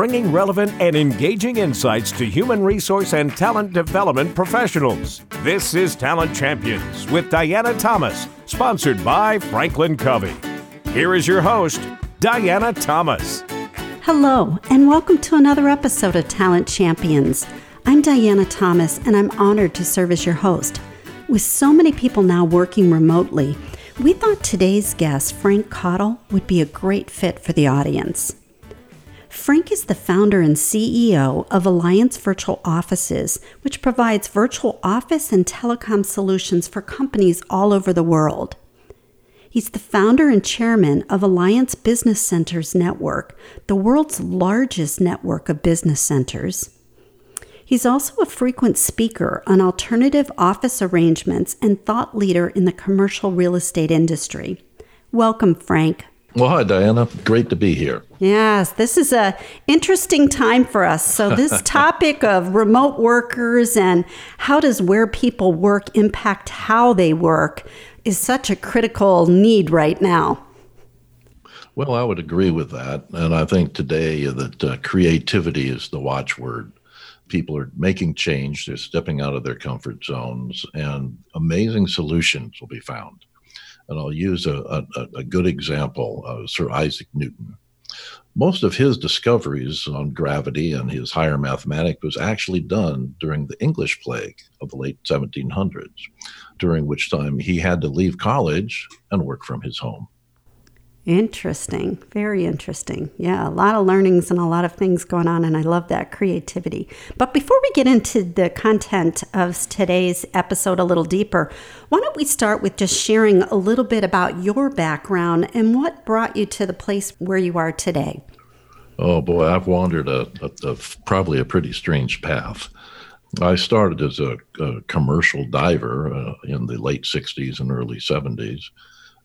bringing relevant and engaging insights to human resource and talent development professionals. This is Talent Champions with Diana Thomas, sponsored by Franklin Covey. Here is your host, Diana Thomas. Hello, and welcome to another episode of Talent Champions. I'm Diana Thomas, and I'm honored to serve as your host. With so many people now working remotely, we thought today's guest, Frank Cottle, would be a great fit for the audience. Frank is the founder and CEO of Alliance Virtual Offices, which provides virtual office and telecom solutions for companies all over the world. He's the founder and chairman of Alliance Business Centers Network, the world's largest network of business centers. He's also a frequent speaker on alternative office arrangements and thought leader in the commercial real estate industry. Welcome, Frank. Well, hi, Diana. Great to be here. Yes, this is a interesting time for us. So this topic of remote workers and how does where people work impact how they work is such a critical need right now. Well, I would agree with that, and I think today that uh, creativity is the watchword people are making change, they're stepping out of their comfort zones, and amazing solutions will be found. And I'll use a, a, a good example of Sir Isaac Newton. Most of his discoveries on gravity and his higher mathematics was actually done during the English plague of the late 1700s, during which time he had to leave college and work from his home. Interesting. Very interesting. Yeah, a lot of learnings and a lot of things going on, and I love that creativity. But before we get into the content of today's episode a little deeper, why don't we start with just sharing a little bit about your background and what brought you to the place where you are today? Oh, boy, I've wandered a, a, a probably a pretty strange path. I started as a, a commercial diver uh, in the late 60s and early 70s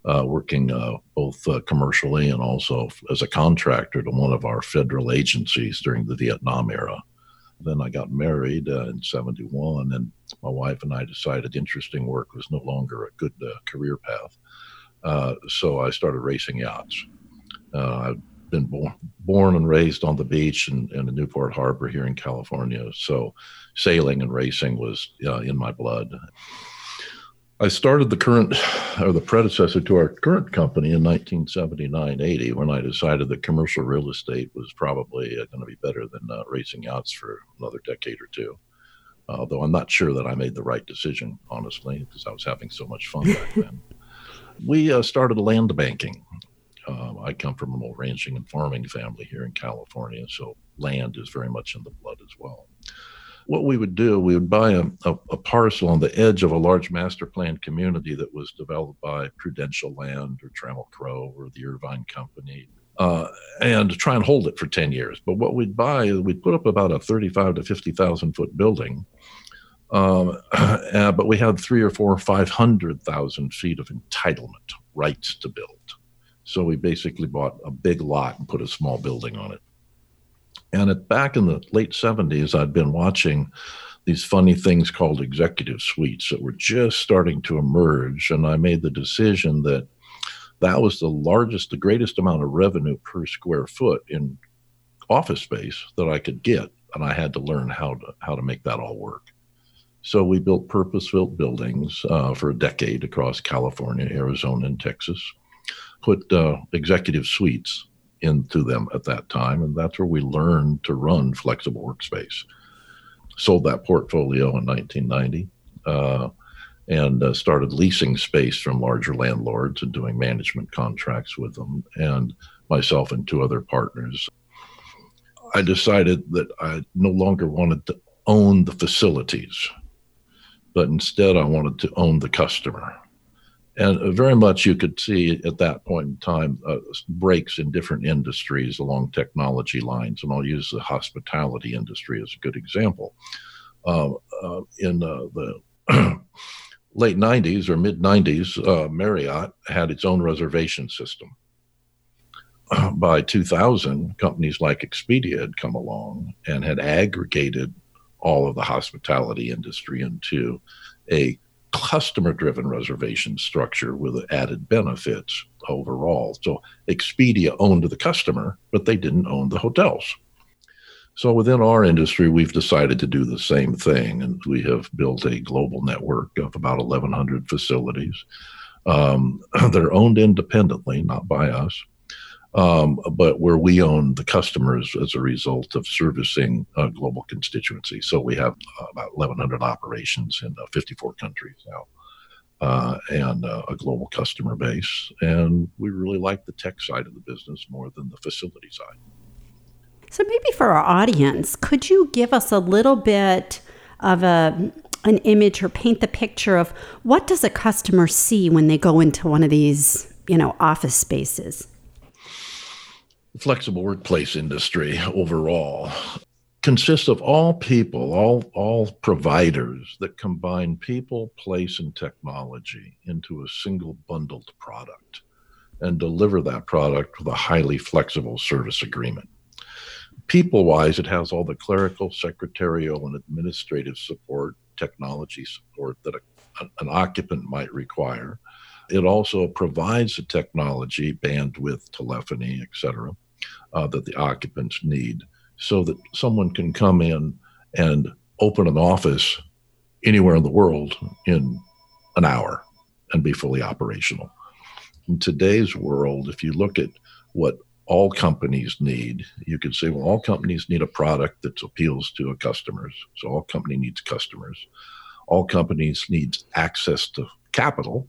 uh, working uh, both uh, commercially and also as a contractor to one of our federal agencies during the Vietnam era. Then I got married uh, in 71, and my wife and I decided interesting work was no longer a good uh, career path. Uh, so I started racing yachts. I've been born, born and raised on the beach in, in Newport Harbor here in California. So sailing and racing was in my blood. I started the current or the predecessor to our current company in 1979 80 when I decided that commercial real estate was probably uh, going to be better than uh, racing yachts for another decade or two. Although I'm not sure that I made the right decision, honestly, because I was having so much fun back then. we uh, started land banking. Um, I come from an old ranching and farming family here in California, so land is very much in the blood as well what we would do, we would buy a, a, a, parcel on the edge of a large master plan community that was developed by Prudential Land or Trammell Crow or the Irvine Company, uh, and try and hold it for 10 years. But what we'd buy, we'd put up about a 35 to 50,000 foot building. Um, uh, but we had three or four, or 500,000 feet of entitlement rights to build. So we basically bought a big lot and put a small building on it. And back in the late 70s, I'd been watching these funny things called executive suites that were just starting to emerge. And I made the decision that that was the largest, the greatest amount of revenue per square foot in office space that I could get. And I had to learn how to, how to make that all work. So we built purpose built buildings uh, for a decade across California, Arizona, and Texas, put uh, executive suites into them at that time. And that's where we learned to run flexible workspace. Sold that portfolio in 1990 uh, and uh, started leasing space from larger landlords and doing management contracts with them, and myself and two other partners. I decided that I no longer wanted to own the facilities, but instead I wanted to own the customer and very much you could see at that point in time uh, breaks in different industries along technology lines and i'll use the hospitality industry as a good example. Uh, uh, in uh, the late 90s or mid 90s uh, marriott had its own reservation system. By 2000 companies like expedia had come along and had aggregated all of the hospitality industry into a customer driven reservation structure with added benefits overall. So Expedia owned the customer, but they didn't own the hotels. So within our industry, we've decided to do the same thing, and we have built a global network of about 1,100 facilities um, that are owned independently, not by us, um, but where we own the customers as a result of servicing a global constituency. So we have uh, about 1,100 operations in uh, 54 countries now. Uh, and uh, a global customer base. And we really like the tech side of the business more than the facility side. So, maybe for our audience, could you give us a little bit of a an image or paint the picture of what does a customer see when they go into one of these, you know, office spaces? Flexible workplace industry overall consists of all people, all all providers that combine people, place, and technology into a single bundled product and deliver that product with a highly flexible service agreement people wise, it has all the clerical, secretarial, and administrative support, technology support that a, an occupant might require. It also provides the technology, bandwidth, telephony, etc., uh, that the occupants need so that someone can come in and open an office anywhere in the world in an hour and be fully operational. In today's world, if you look at what all companies need. You could say, well, all companies need a product that appeals to a customers. So all company needs customers. All companies needs access to capital.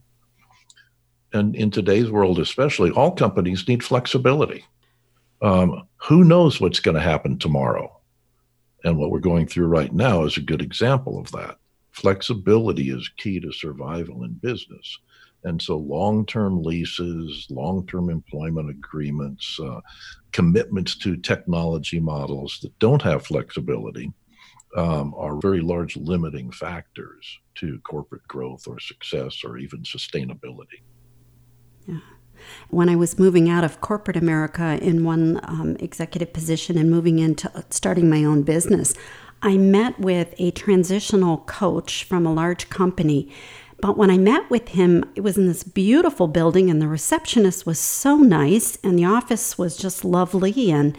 And in today's world, especially, all companies need flexibility. Um, who knows what's going to happen tomorrow? And what we're going through right now is a good example of that. Flexibility is key to survival in business. And so long term leases, long term employment agreements, uh, commitments to technology models that don't have flexibility um, are very large limiting factors to corporate growth or success or even sustainability. Yeah. When I was moving out of corporate America in one um, executive position and moving into starting my own business, I met with a transitional coach from a large company but when I met with him, it was in this beautiful building, and the receptionist was so nice, and the office was just lovely. And,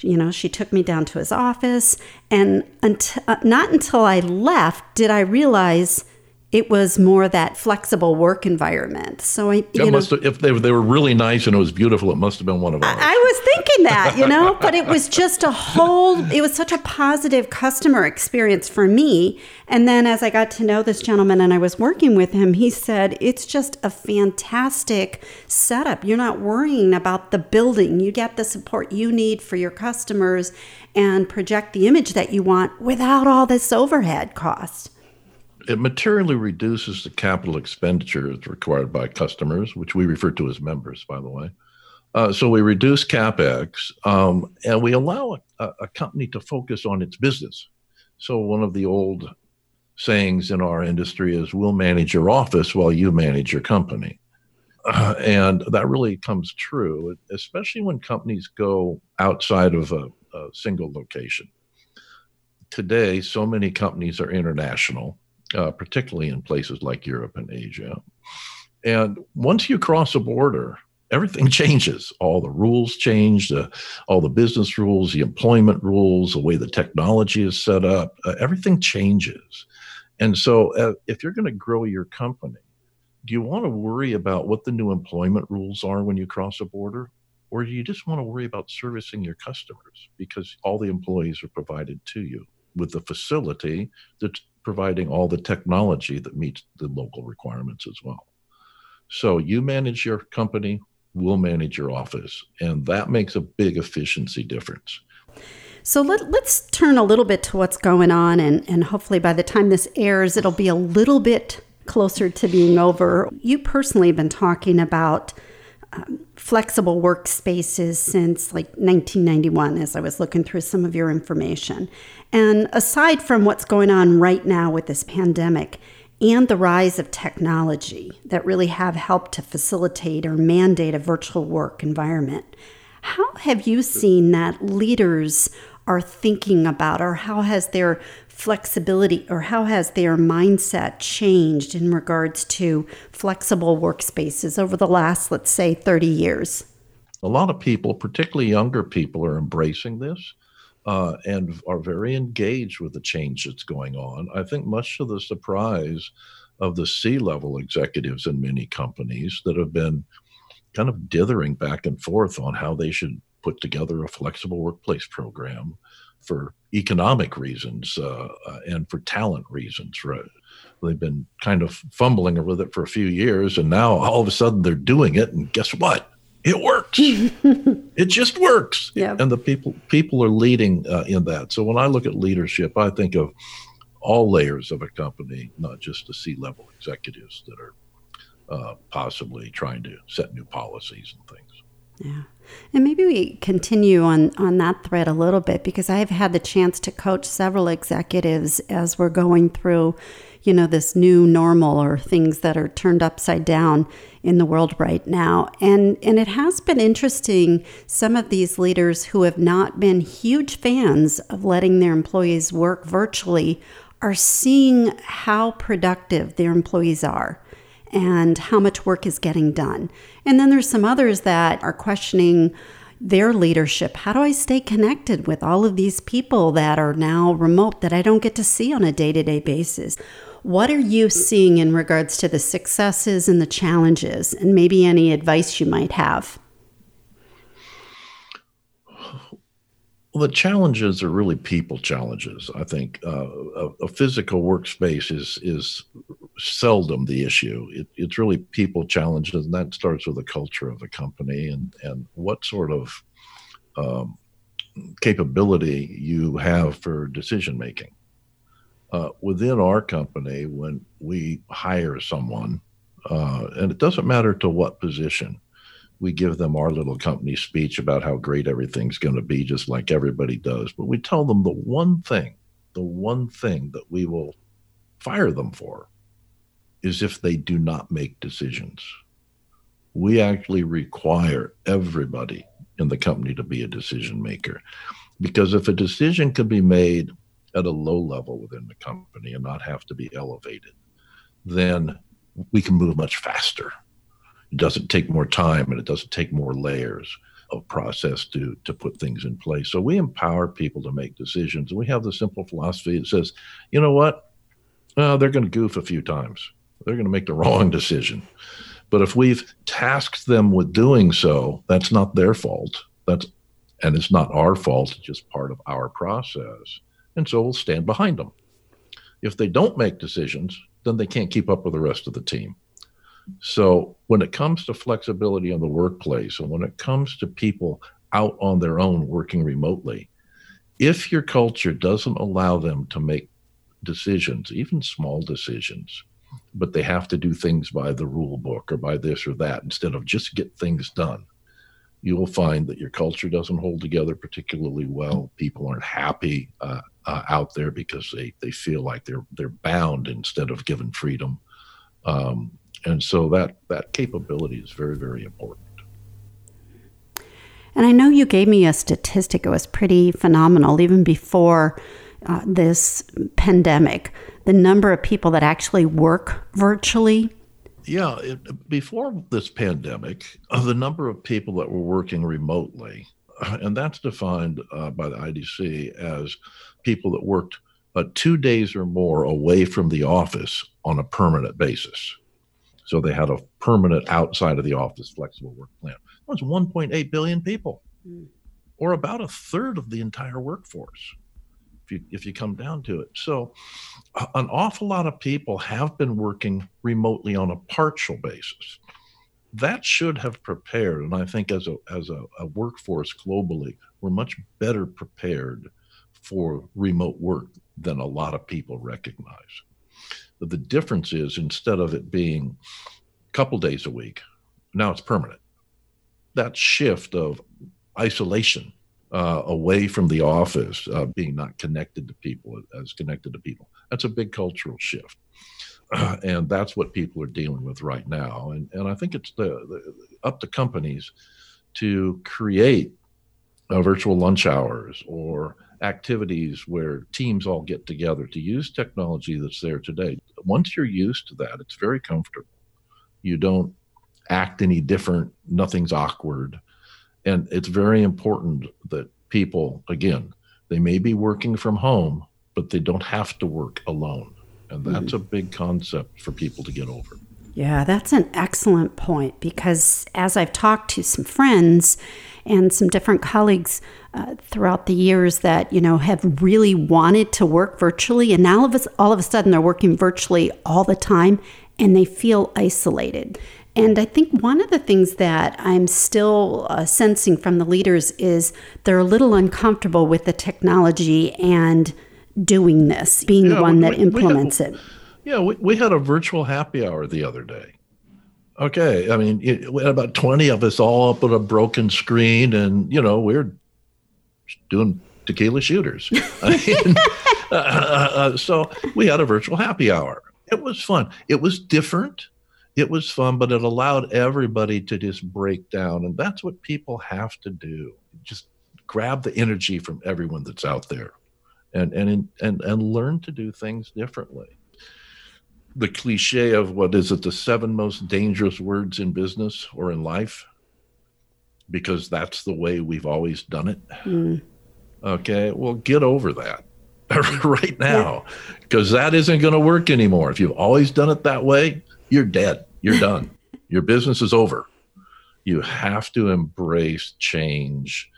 you know, she took me down to his office. And until, uh, not until I left did I realize it was more that flexible work environment. So I, you know, have, if they, they were really nice and it was beautiful, it must have been one of ours. I, I was thinking that, you know, but it was just a whole. It was such a positive customer experience for me. And then as I got to know this gentleman and I was working with him, he said it's just a fantastic setup. You're not worrying about the building. You get the support you need for your customers and project the image that you want without all this overhead cost it materially reduces the capital expenditures required by customers, which we refer to as members, by the way. Uh, so we reduce capex, um, and we allow a, a, company to focus on its business. So one of the old sayings in our industry is, "We'll manage your office while you manage your company," uh, and that really comes true, especially when companies go outside of a, a single location. Today, so many companies are international uh, particularly in places like Europe and Asia. And once you cross a border, everything changes. All the rules change, uh, all the business rules, the employment rules, the way the technology is set up, uh, everything changes. And so, uh, if you're going to grow your company, do you want to worry about what the new employment rules are when you cross a border? Or do you just want to worry about servicing your customers because all the employees are provided to you with the facility that's providing all the technology that meets the local requirements as well. So you manage your company, we'll manage your office, and that makes a big efficiency difference. So let, us turn a little bit to what's going on, and, and hopefully by the time this airs, it'll be a little bit closer to being over. You personally have been talking about um, flexible workspaces since like 1991 as I was looking through some of your information. And aside from what's going on right now with this pandemic and the rise of technology that really have helped to facilitate or mandate a virtual work environment, how have you seen that leaders are thinking about, or how has their flexibility or how has their mindset changed in regards to flexible workspaces over the last, let's say, 30 years? A lot of people, particularly younger people, are embracing this uh, and are very engaged with the change that's going on. I think much to the surprise of the C level executives in many companies that have been kind of dithering back and forth on how they should put together a flexible workplace program for economic reasons uh, uh, and for talent reasons. Right? They've been kind of fumbling with it for a few years, and now all of a sudden they're doing it. And guess what? It works. it just works. Yeah. And the people people are leading uh, in that. So when I look at leadership, I think of all layers of a company, not just the C level executives that are uh, possibly trying to set new policies and things. Yeah. And maybe we continue on, on that thread a little bit because I've had the chance to coach several executives as we're going through, you know, this new normal or things that are turned upside down in the world right now. And and it has been interesting some of these leaders who have not been huge fans of letting their employees work virtually are seeing how productive their employees are and how much work is getting done. And then there's some others that are questioning their leadership. How do I stay connected with all of these people that are now remote that I don't get to see on a day to day basis? What are you seeing in regards to the successes and the challenges, and maybe any advice you might have? Well, the challenges are really people challenges. I think uh, a, a, physical workspace is is seldom the issue. It, it's really people challenges, and that starts with the culture of the company and and what sort of um, capability you have for decision making. Uh, within our company, when we hire someone, uh, and it doesn't matter to what position, we give them our little company speech about how great everything's going to be, just like everybody does. But we tell them the one thing, the one thing that we will fire them for is if they do not make decisions. We actually require everybody in the company to be a decision maker. Because if a decision can be made at a low level within the company and not have to be elevated, then we can move much faster it doesn't take more time and it doesn't take more layers of process to to put things in place. So we empower people to make decisions. And we have the simple philosophy that says, you know what? Uh, they're going to goof a few times. They're going to make the wrong decision. But if we've tasked them with doing so, that's not their fault. That's and it's not our fault. It's just part of our process. And so we'll stand behind them. If they don't make decisions, then they can't keep up with the rest of the team. So when it comes to flexibility in the workplace and when it comes to people out on their own working remotely, if your culture doesn't allow them to make decisions, even small decisions, but they have to do things by the rule book or by this or that instead of just get things done, you will find that your culture doesn't hold together particularly well. People aren't happy uh, uh, out there because they, they feel like they're they're bound instead of given freedom. Um, and so that that capability is very very important. And i know you gave me a statistic. It was pretty phenomenal even before uh, this pandemic. The number of people that actually work virtually? Yeah it, before this pandemic uh, the number of people that were working remotely uh, and that's defined uh, by the idc as people that worked uh, two days or more away from the office on a permanent basis so they had a permanent outside of the office flexible work plan. That was 1.8 billion people, mm. or about a third of the entire workforce, if you, if you come down to it. So an awful lot of people have been working remotely on a partial basis. That should have prepared, and I think as a, as a, a workforce globally, we're much better prepared for remote work than a lot of people recognize. The difference is instead of it being a couple days a week, now it's permanent. That shift of isolation uh, away from the office, uh, being not connected to people as connected to people, that's a big cultural shift. Uh, and that's what people are dealing with right now. And, and I think it's the, the up to companies to create uh, virtual lunch hours or activities where teams all get together to use technology that's there today. Once you're used to that, it's very comfortable. You don't act any different, nothing's awkward. And it's very important that people, again, They may be working from home, but they don't have to work alone. And that's mm-hmm. a big concept for people to get over. Yeah, that's an excellent point because as I've talked to some friends and some different colleagues uh, throughout the years that you know have really wanted to work virtually, and now all of a, all of a sudden they're working virtually all the time, and they feel isolated. And I think one of the things that I'm still uh, sensing from the leaders is they're a little uncomfortable with the technology and doing this, being yeah, the one we, that implements we had, it. Yeah, we, we had a virtual happy hour the other day. Okay, I mean, it, we had about 20 of us all up on a broken screen, and, you know, we we're doing tequila shooters. Mean, uh, uh, uh, so we had a virtual happy hour. It was fun. It was different it was fun, but it allowed everybody to just break down. And that's what people have to do. Just grab the energy from everyone that's out there and, and, and, and learn to do things differently. The cliche of what is it, the seven most dangerous words in business or in life? Because that's the way we've always done it. Mm. Okay, well, get over that right now because that isn't going to work anymore. If you've always done it that way, you're dead. You're done. Your business is over. You have to embrace change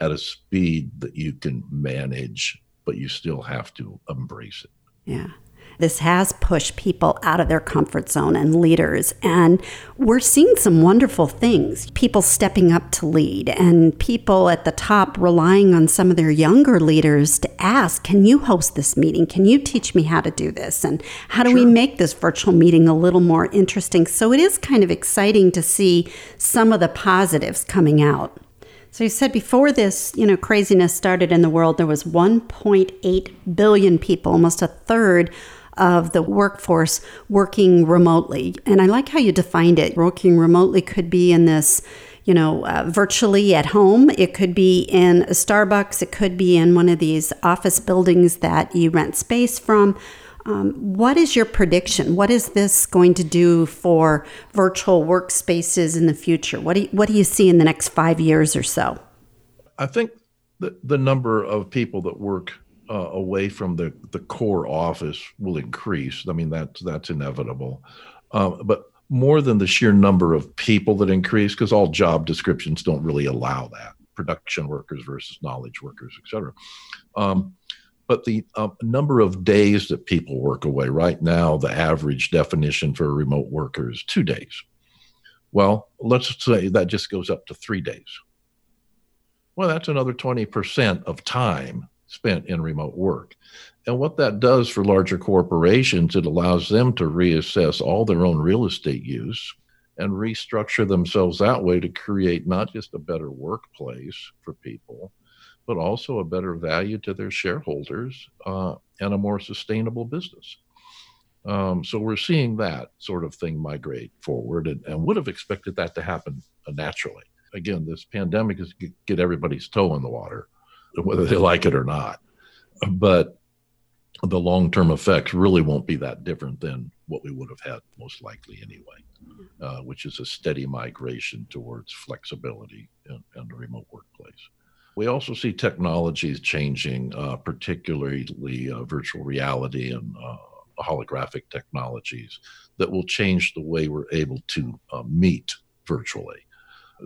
at a speed that you can manage, but you still have to embrace it. Yeah. This has pushed people out of their comfort zone and leaders. And we're seeing some wonderful things people stepping up to lead, and people at the top relying on some of their younger leaders to ask, Can you host this meeting? Can you teach me how to do this? And how do sure. we make this virtual meeting a little more interesting? So it is kind of exciting to see some of the positives coming out. So you said before this, you know, craziness started in the world, there was 1.8 billion people, almost a third of the workforce working remotely. And I like how you defined it. Working remotely could be in this, you know, uh, virtually at home. It could be in a Starbucks. It could be in one of these office buildings that you rent space from. Um, what is your prediction? What is this going to do for virtual workspaces in the future? What do you, what do you see in the next five years or so? I think the, the number of people that work uh, away from the, the core office will increase. I mean, that's, that's inevitable. Um, but more than the sheer number of people that increase, because all job descriptions don't really allow that production workers versus knowledge workers, et cetera. Um, but the uh, number of days that people work away right now, the average definition for a remote worker is two days. Well, let's say that just goes up to three days. Well, that's another 20% of time spent in remote work. And what that does for larger corporations, it allows them to reassess all their own real estate use and restructure themselves that way to create not just a better workplace for people, but also a better value to their shareholders uh, and a more sustainable business. Um, so we're seeing that sort of thing migrate forward and, and would have expected that to happen naturally. Again, this pandemic is get everybody's toe in the water whether they like it or not. But the long term effects really won't be that different than what we would have had most likely anyway, uh, which is a steady migration towards flexibility and, and a remote workplace. We also see technologies changing, uh, particularly uh, virtual reality and uh, holographic technologies that will change the way we're able to uh, meet virtually.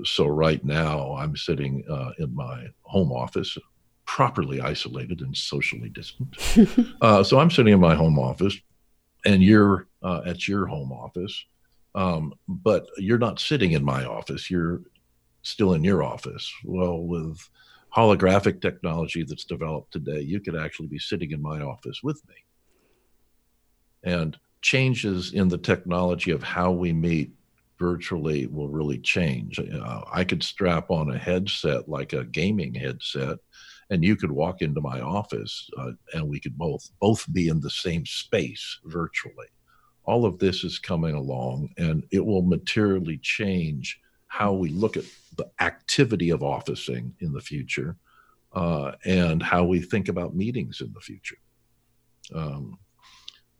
So, right now, I'm sitting uh, in my home office properly isolated and socially distant. uh, so I'm sitting in my home office, and you're uh, at your home office, um, but you're not sitting in my office. You're still in your office. Well, with holographic technology that's developed today, you could actually be sitting in my office with me. And changes in the technology of how we meet virtually will really change. Uh, I could strap on a headset like a gaming headset and you could walk into my office uh, and we could both both be in the same space virtually. All of this is coming along and it will materially change how we look at the activity of officing in the future uh, and how we think about meetings in the future. Um,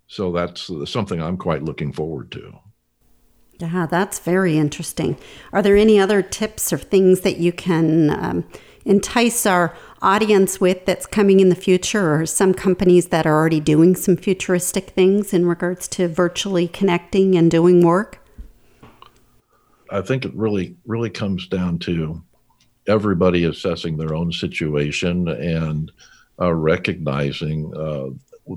so that's something i'm quite looking forward to. Yeah that's very interesting. Are there any other tips or things that you can um, entice our audience with that's coming in the future, or some companies that are already doing some futuristic things in regards to virtually connecting and doing work? I think it really, really comes down to everybody assessing their own situation and uh, recognizing uh,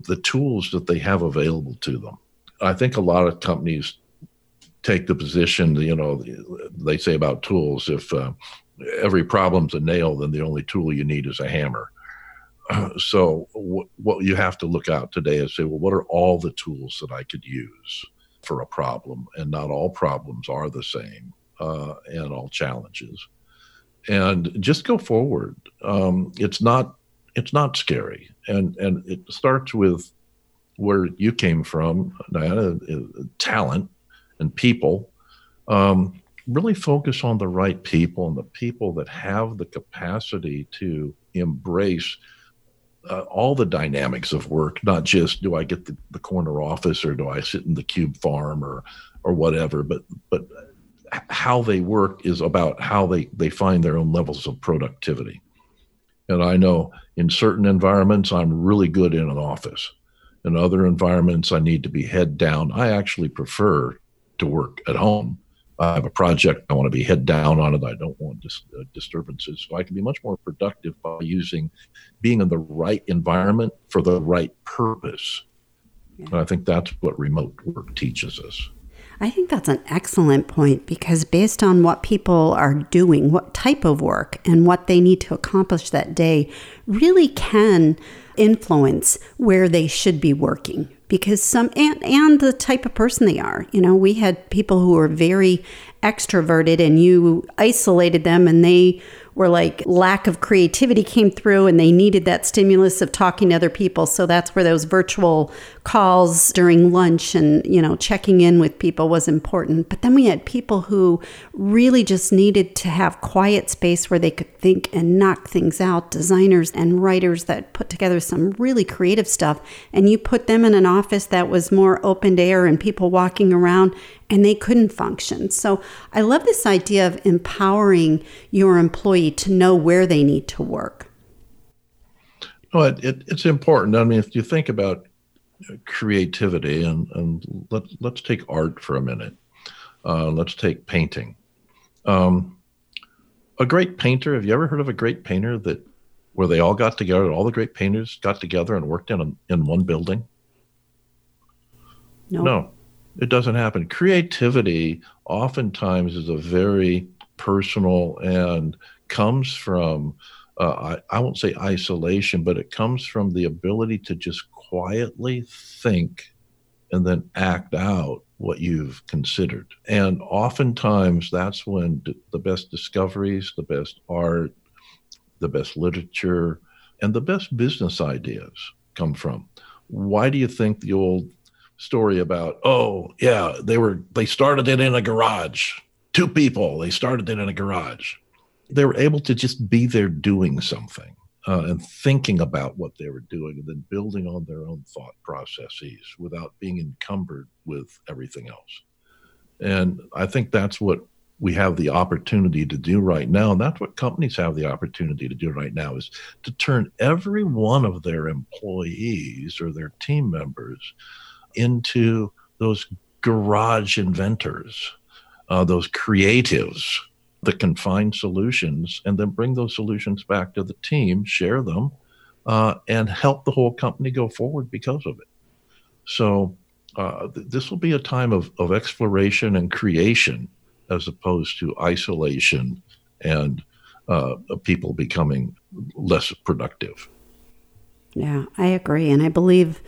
the tools that they have available to them. I think a lot of companies take the position, you know, they say about tools if uh, every problem's a nail, then the only tool you need is a hammer. so, what you have to look out today is say, well, what are all the tools that I could use for a problem? And not all problems are the same, uh, and all challenges. And just go forward. Um, it's not it's not scary, and and it starts with where you came from, Diana, uh, talent and people. Um, really focus on the right people and the people that have the capacity to embrace uh, all the dynamics of work, not just do I get the, the corner office or do I sit in the cube farm or or whatever, but but how they work is about how they they find their own levels of productivity. And I know in certain environments I'm really good in an office. In other environments I need to be head down. I actually prefer to work at home I have a project I want to be head down on it. I don't want dis- uh, disturbances. So I can be much more productive by using being in the right environment for the right purpose. Yeah. And I think that's what remote work teaches us. I think that's an excellent point because based on what people are doing, what type of work, and what they need to accomplish that day, really can influence where they should be working because some and, and the type of person they are you know we had people who were very extroverted and you isolated them and they were like lack of creativity came through and they needed that stimulus of talking to other people. So that's where those virtual calls during lunch and, you know, checking in with people was important. But then we had people who really just needed to have quiet space where they could think and knock things out, designers and writers that put together some really creative stuff. And you put them in an office that was more open air and people walking around and they couldn't function. So I love this idea of empowering your employee to know where they need to work. Well, it, it, it's important. I mean, if you think about creativity, and, and let, let's take art for a minute. Uh, let's take painting. Um, a great painter, have you ever heard of a great painter that where they all got together, all the great painters got together and worked in, a, in one building? No. No it doesn't happen. Creativity oftentimes is a very personal and comes from, uh, I, I won't say isolation, but it comes from the ability to just quietly think and then act out what you've considered. And oftentimes that's when d- the best discoveries, the best art, the best literature, and the best business ideas come from. Why do you think the old story about oh yeah they were they started it in a garage two people they started it in a garage they were able to just be there doing something uh, and thinking about what they were doing and then building on their own thought processes without being encumbered with everything else. And i think that's what we have the opportunity to do right now. And that's what companies have the opportunity to do right now is to turn every one of their employees or their team members into those garage inventors, uh, those creatives that can find solutions and then bring those solutions back to the team, share them, uh, and help the whole company go forward because of it. So, uh, th- this will be a time of, of exploration and creation as opposed to isolation and uh, people becoming less productive. Yeah, I agree. And I believe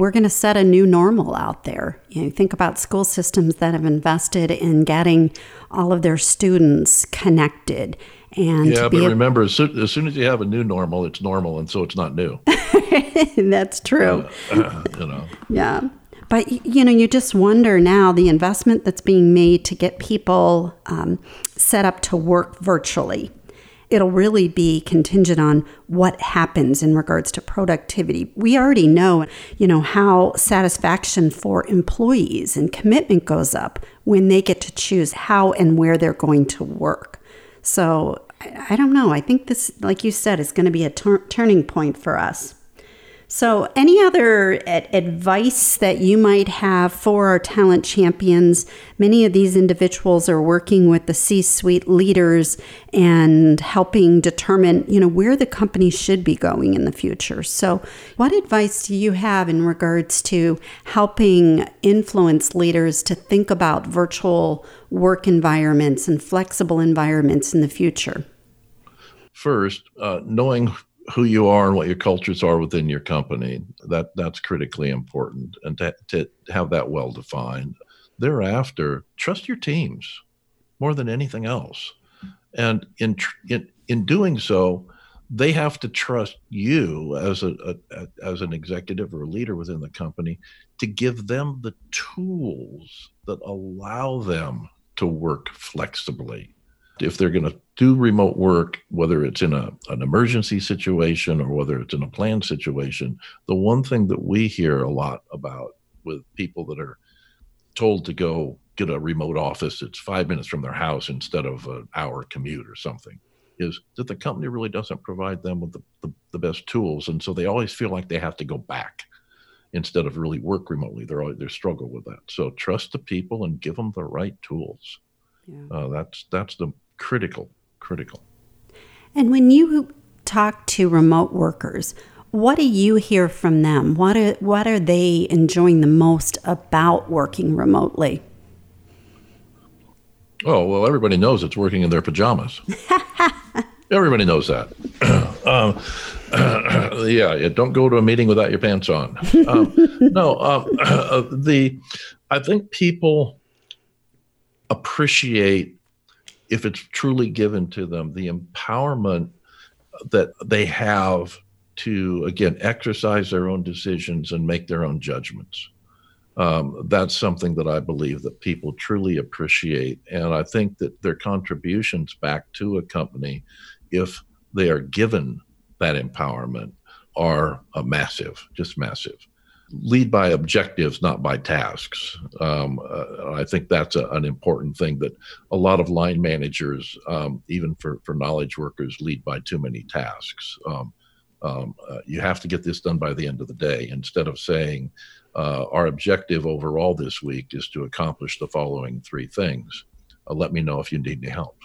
we're going to set a new normal out there. You know, think about school systems that have invested in getting all of their students connected. And yeah, but remember, as soon, as soon, as you have a new normal, it's normal, and so it's not new. That's true. Uh, you know. Yeah. But you know, you just wonder now the investment that's being made to get people um, set up to work virtually it'll really be contingent on what happens in regards to productivity. We already know, you know, how satisfaction for employees and commitment goes up when they get to choose how and where they're going to work. So I, don't know. I think this, like you said, is going to be a tur- turning point for us. So, any other ad- advice that you might have for our talent champions? Many of these individuals are working with the C-suite leaders and helping determine, you know, where the company should be going in the future. So, what advice do you have in regards to helping influence leaders to think about virtual work environments and flexible environments in the future? First, uh, knowing who you are and what your cultures are within your company. That that's critically important, and to, to have that well defined. Thereafter, trust your teams more than anything else, and in in in doing so, they have to trust you as a, a, as an executive or a leader within the company to give them the tools that allow them to work flexibly if they're going to do remote work, whether it's in a, an emergency situation or whether it's in a planned situation, the one thing that we hear a lot about with people that are told to go get a remote office it's five minutes from their house instead of an hour commute or something is that the company really doesn't provide them with the, the, the best tools. And so they always feel like they have to go back instead of really work remotely. They're always, they struggle with that. So trust the people and give them the right tools. Yeah. uh, that's that's the critical, critical. And when you talk to remote workers, what do you hear from them? What are, what are they enjoying the most about working remotely? Oh, well, everybody knows it's working in their pajamas. everybody knows that. um, yeah, don't go to a meeting without your pants on. Um, no, um, uh, the I think people appreciate if it's truly given to them, the empowerment that they have to, again, exercise their own decisions and make their own judgments. Um, that's something that I believe that people truly appreciate. And I think that their contributions back to a company, if they are given that empowerment, are massive, just massive lead by objectives, not by tasks. Um, uh, I think that's a, an important thing that a lot of line managers, um, even for, for knowledge workers, lead by too many tasks. Um, um uh, you have to get this done by the end of the day instead of saying, uh, our objective overall this week is to accomplish the following three things. Uh, let me know if you need any help.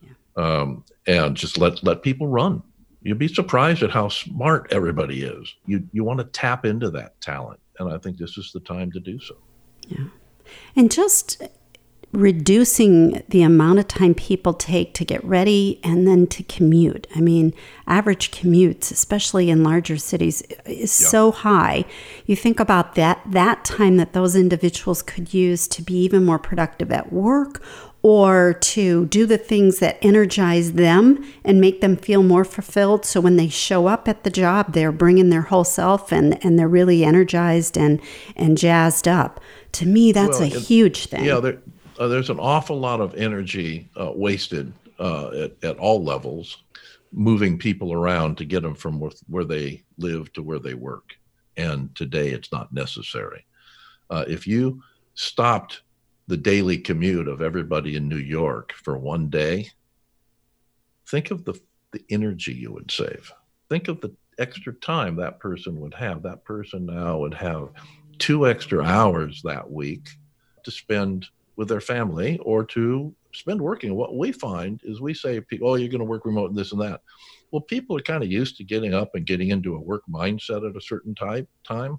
Yeah. Um, and just let, let people run you'd be surprised at how smart everybody is. You you want to tap into that talent, and I think this is the time to do so. Yeah, and just reducing the amount of time people take to get ready and then to commute. I mean, average commutes, especially in larger cities, is yeah. so high. You think about that that time that those individuals could use to be even more productive at work or to do the things that energize them and make them feel more fulfilled. So when they show up at the job, they're bringing their whole self and, and they're really energized and, and jazzed up. To me, that's well, a huge thing. Yeah, there, uh, there's an awful lot of energy uh, wasted uh, at, at all levels moving people around to get them from where, where they live to where they work. And today it's not necessary. Uh, if you stopped the daily commute of everybody in New York for one day, think of the, the energy you would save. Think of the extra time that person would have. That person now would have two extra hours that week to spend with their family or to spend working. What we find is we say, oh, you're going to work remote and this and that. Well, people are kind of used to getting up and getting into a work mindset at a certain type time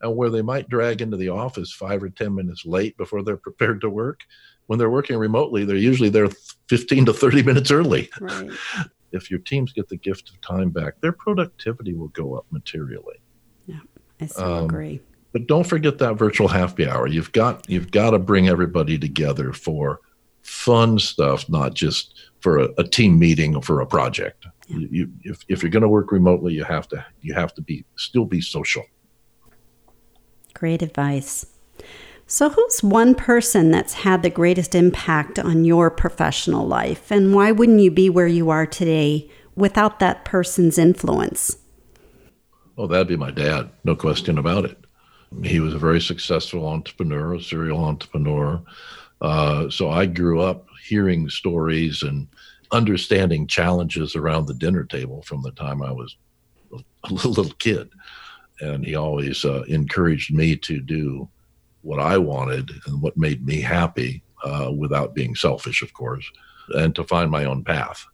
and where they might drag into the office five or 10 minutes late before they're prepared to work. When they're working remotely, they're usually there 15 to 30 minutes early. Right. if your teams get the gift of time back, their productivity will go up materially. Yeah, I so um, agree. But don't forget that virtual happy hour. You've got you've got to bring everybody together for fun stuff, not just for a, a team meeting or for a project. Yeah. You, you, if, if you're going to work remotely, you have to you have to be still be social. Great advice. So, who's one person that's had the greatest impact on your professional life, and why wouldn't you be where you are today without that person's influence? Oh, that'd be my dad, no question about it. He was a very successful entrepreneur, a serial entrepreneur. Uh, so I grew up hearing stories and understanding challenges around the dinner table from the time I was a little kid. And he always uh, encouraged me to do what I wanted and what made me happy uh, without being selfish, of course, and to find my own path.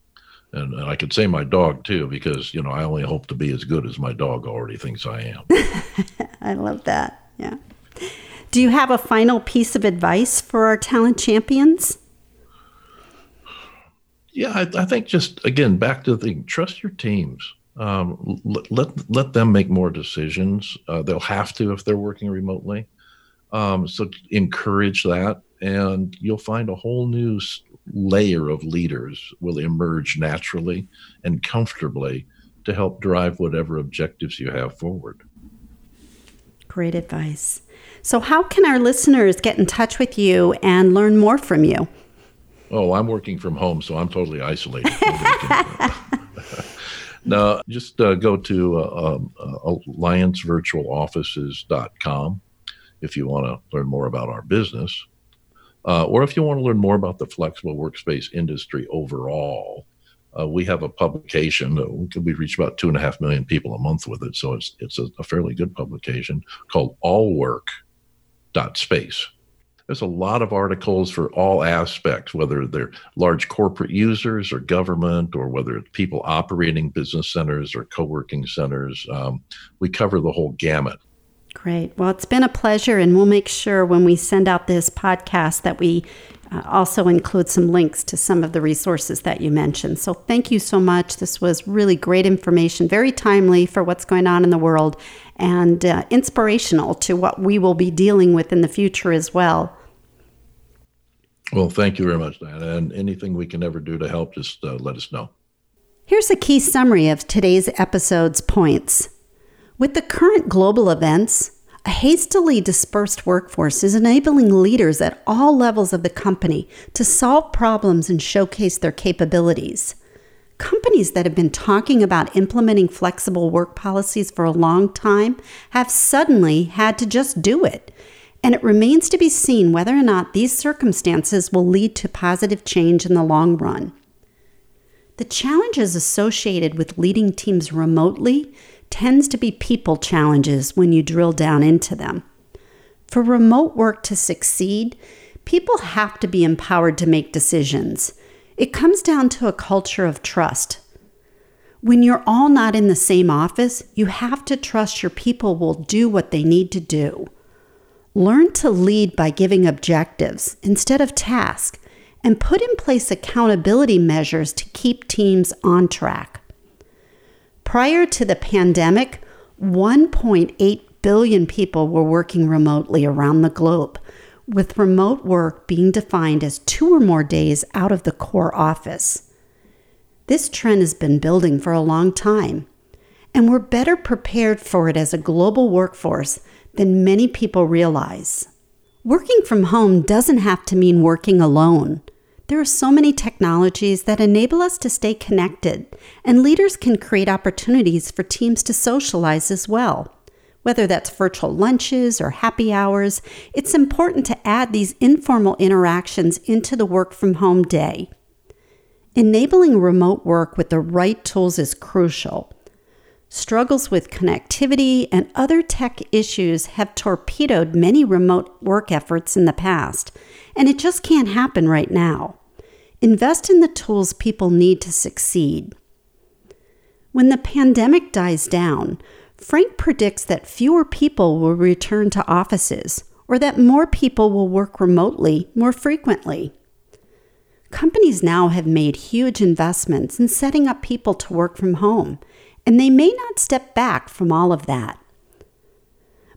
And, and, I could say my dog too, because, you know, I only hope to be as good as my dog already thinks I am. I love that. Yeah. Do you have a final piece of advice for our talent champions? Yeah, I, I think just again back to the thing, trust your teams. Um, let, let, let them make more decisions. Uh, they'll have to if they're working remotely. Um, so encourage that, and you'll find a whole new layer of leaders will emerge naturally and comfortably to help drive whatever objectives you have forward. Great advice. So, how can our listeners get in touch with you and learn more from you? Oh, I'm working from home, so I'm totally isolated. no, just uh, go to uh, um, uh, alliancevirtualoffices.com if you want to learn more about our business. Uh, or if you want to learn more about the flexible workspace industry overall, uh, we have a publication. We reach about two and a half million people a month with it, so it's it's a, a fairly good publication called All Work Space. There's a lot of articles for all aspects, whether they're large corporate users or government, or whether it's people operating business centers or co-working centers. Um, we cover the whole gamut. Great. Well, it's been a pleasure, and we'll make sure when we send out this podcast that we uh, also include some links to some of the resources that you mentioned. So, thank you so much. This was really great information, very timely for what's going on in the world, and uh, inspirational to what we will be dealing with in the future as well. Well, thank you very much, Diana. And anything we can ever do to help, just uh, let us know. Here's a key summary of today's episode's points. With the current global events, a hastily dispersed workforce is enabling leaders at all levels of the company to solve problems and showcase their capabilities. Companies that have been talking about implementing flexible work policies for a long time have suddenly had to just do it. And it remains to be seen whether or not these circumstances will lead to positive change in the long run. The challenges associated with leading teams remotely tends to be people challenges when you drill down into them. For remote work to succeed, people have to be empowered to make decisions. It comes down to a culture of trust. When you're all not in the same office, you have to trust your people will do what they need to do. Learn to lead by giving objectives instead of tasks, and put in place accountability measures to keep teams on track. Prior to the pandemic, 1.8 billion people were working remotely around the globe, with remote work being defined as two or more days out of the core office. This trend has been building for a long time, and we're better prepared for it as a global workforce than many people realize. Working from home doesn't have to mean working alone. There are so many technologies that enable us to stay connected, and leaders can create opportunities for teams to socialize as well. Whether that's virtual lunches or happy hours, it's important to add these informal interactions into the work from home day. Enabling remote work with the right tools is crucial. Struggles with connectivity and other tech issues have torpedoed many remote work efforts in the past, and it just can't happen right now. Invest in the tools people need to succeed. When the pandemic dies down, Frank predicts that fewer people will return to offices or that more people will work remotely more frequently. Companies now have made huge investments in setting up people to work from home, and they may not step back from all of that.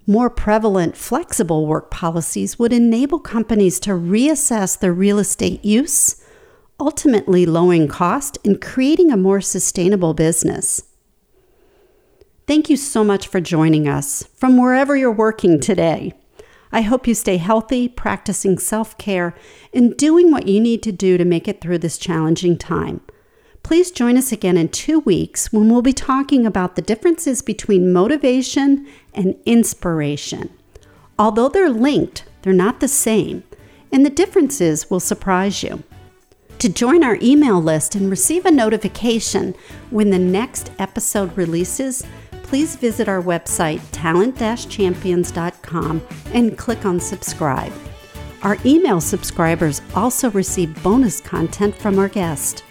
More prevalent flexible work policies would enable companies to reassess their real estate use ultimately lowering cost and creating a more sustainable business. Thank you so much for joining us from wherever you're working today. I hope you stay healthy, practicing self care, and doing what you need to do to make it through this challenging time. Please join us again in two weeks when we'll be talking about the differences between motivation and inspiration. Although they're linked, they're not the same, and the differences will surprise you. To join our email list and receive a notification when the next episode releases, please visit our website, talent champions.com, and click on subscribe. Our email subscribers also receive bonus content from our guest.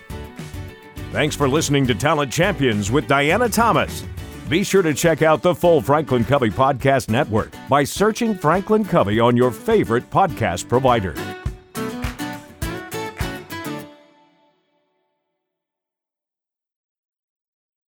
Thanks for listening to Talent Champions with Diana Thomas. Be sure to check out the full Franklin Covey Podcast Network by searching Franklin Covey on your favorite podcast provider.